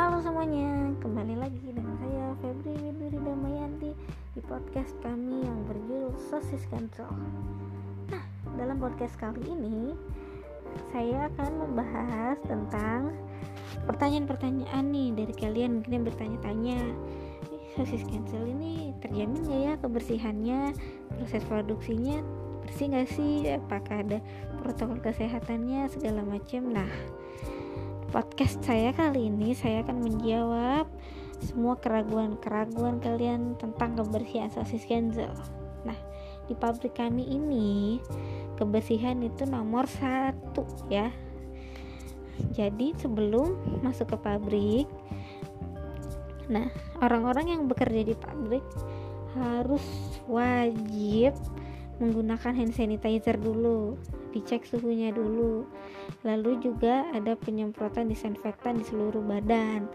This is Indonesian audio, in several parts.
Halo semuanya, kembali lagi dengan saya Febri Widuri Damayanti di podcast kami yang berjudul Sosis Kancol. Nah, dalam podcast kali ini saya akan membahas tentang pertanyaan-pertanyaan nih dari kalian mungkin yang bertanya-tanya. Sosis cancel ini terjamin gak ya kebersihannya proses produksinya bersih gak sih? Apakah ada protokol kesehatannya segala macam nah podcast saya kali ini saya akan menjawab semua keraguan-keraguan kalian tentang kebersihan sosis Kenzel. Nah, di pabrik kami ini kebersihan itu nomor satu ya. Jadi sebelum masuk ke pabrik, nah orang-orang yang bekerja di pabrik harus wajib menggunakan hand sanitizer dulu dicek suhunya dulu. Lalu juga ada penyemprotan disinfektan di seluruh badan.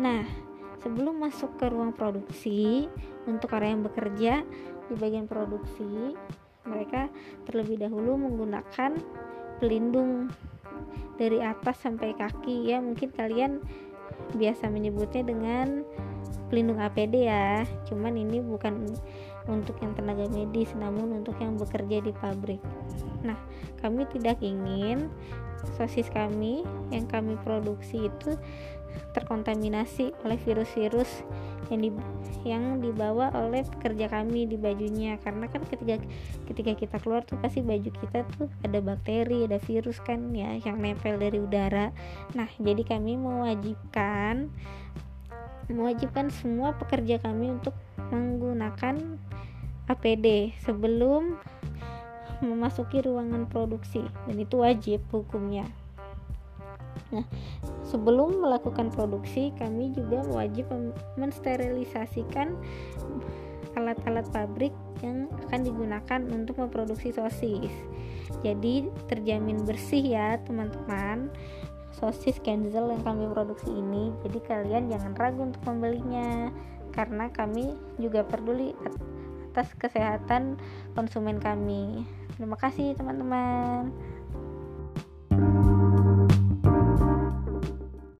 Nah sebelum masuk ke ruang produksi untuk area yang bekerja di bagian produksi mereka terlebih dahulu menggunakan pelindung dari atas sampai kaki. Ya mungkin kalian biasa menyebutnya dengan pelindung APD ya. Cuman ini bukan untuk yang tenaga medis namun untuk yang bekerja di pabrik. Nah kami tidak ingin sosis kami yang kami produksi itu terkontaminasi oleh virus-virus yang di, yang dibawa oleh pekerja kami di bajunya. Karena kan ketika ketika kita keluar tuh pasti baju kita tuh ada bakteri ada virus kan ya yang nempel dari udara. Nah jadi kami mewajibkan mewajibkan semua pekerja kami untuk menggunakan APD sebelum memasuki ruangan produksi dan itu wajib hukumnya Nah, sebelum melakukan produksi, kami juga wajib mensterilisasikan alat-alat pabrik yang akan digunakan untuk memproduksi sosis. Jadi terjamin bersih ya, teman-teman. Sosis Kenzel yang kami produksi ini. Jadi kalian jangan ragu untuk membelinya karena kami juga peduli atas kesehatan konsumen kami. Terima kasih, teman-teman.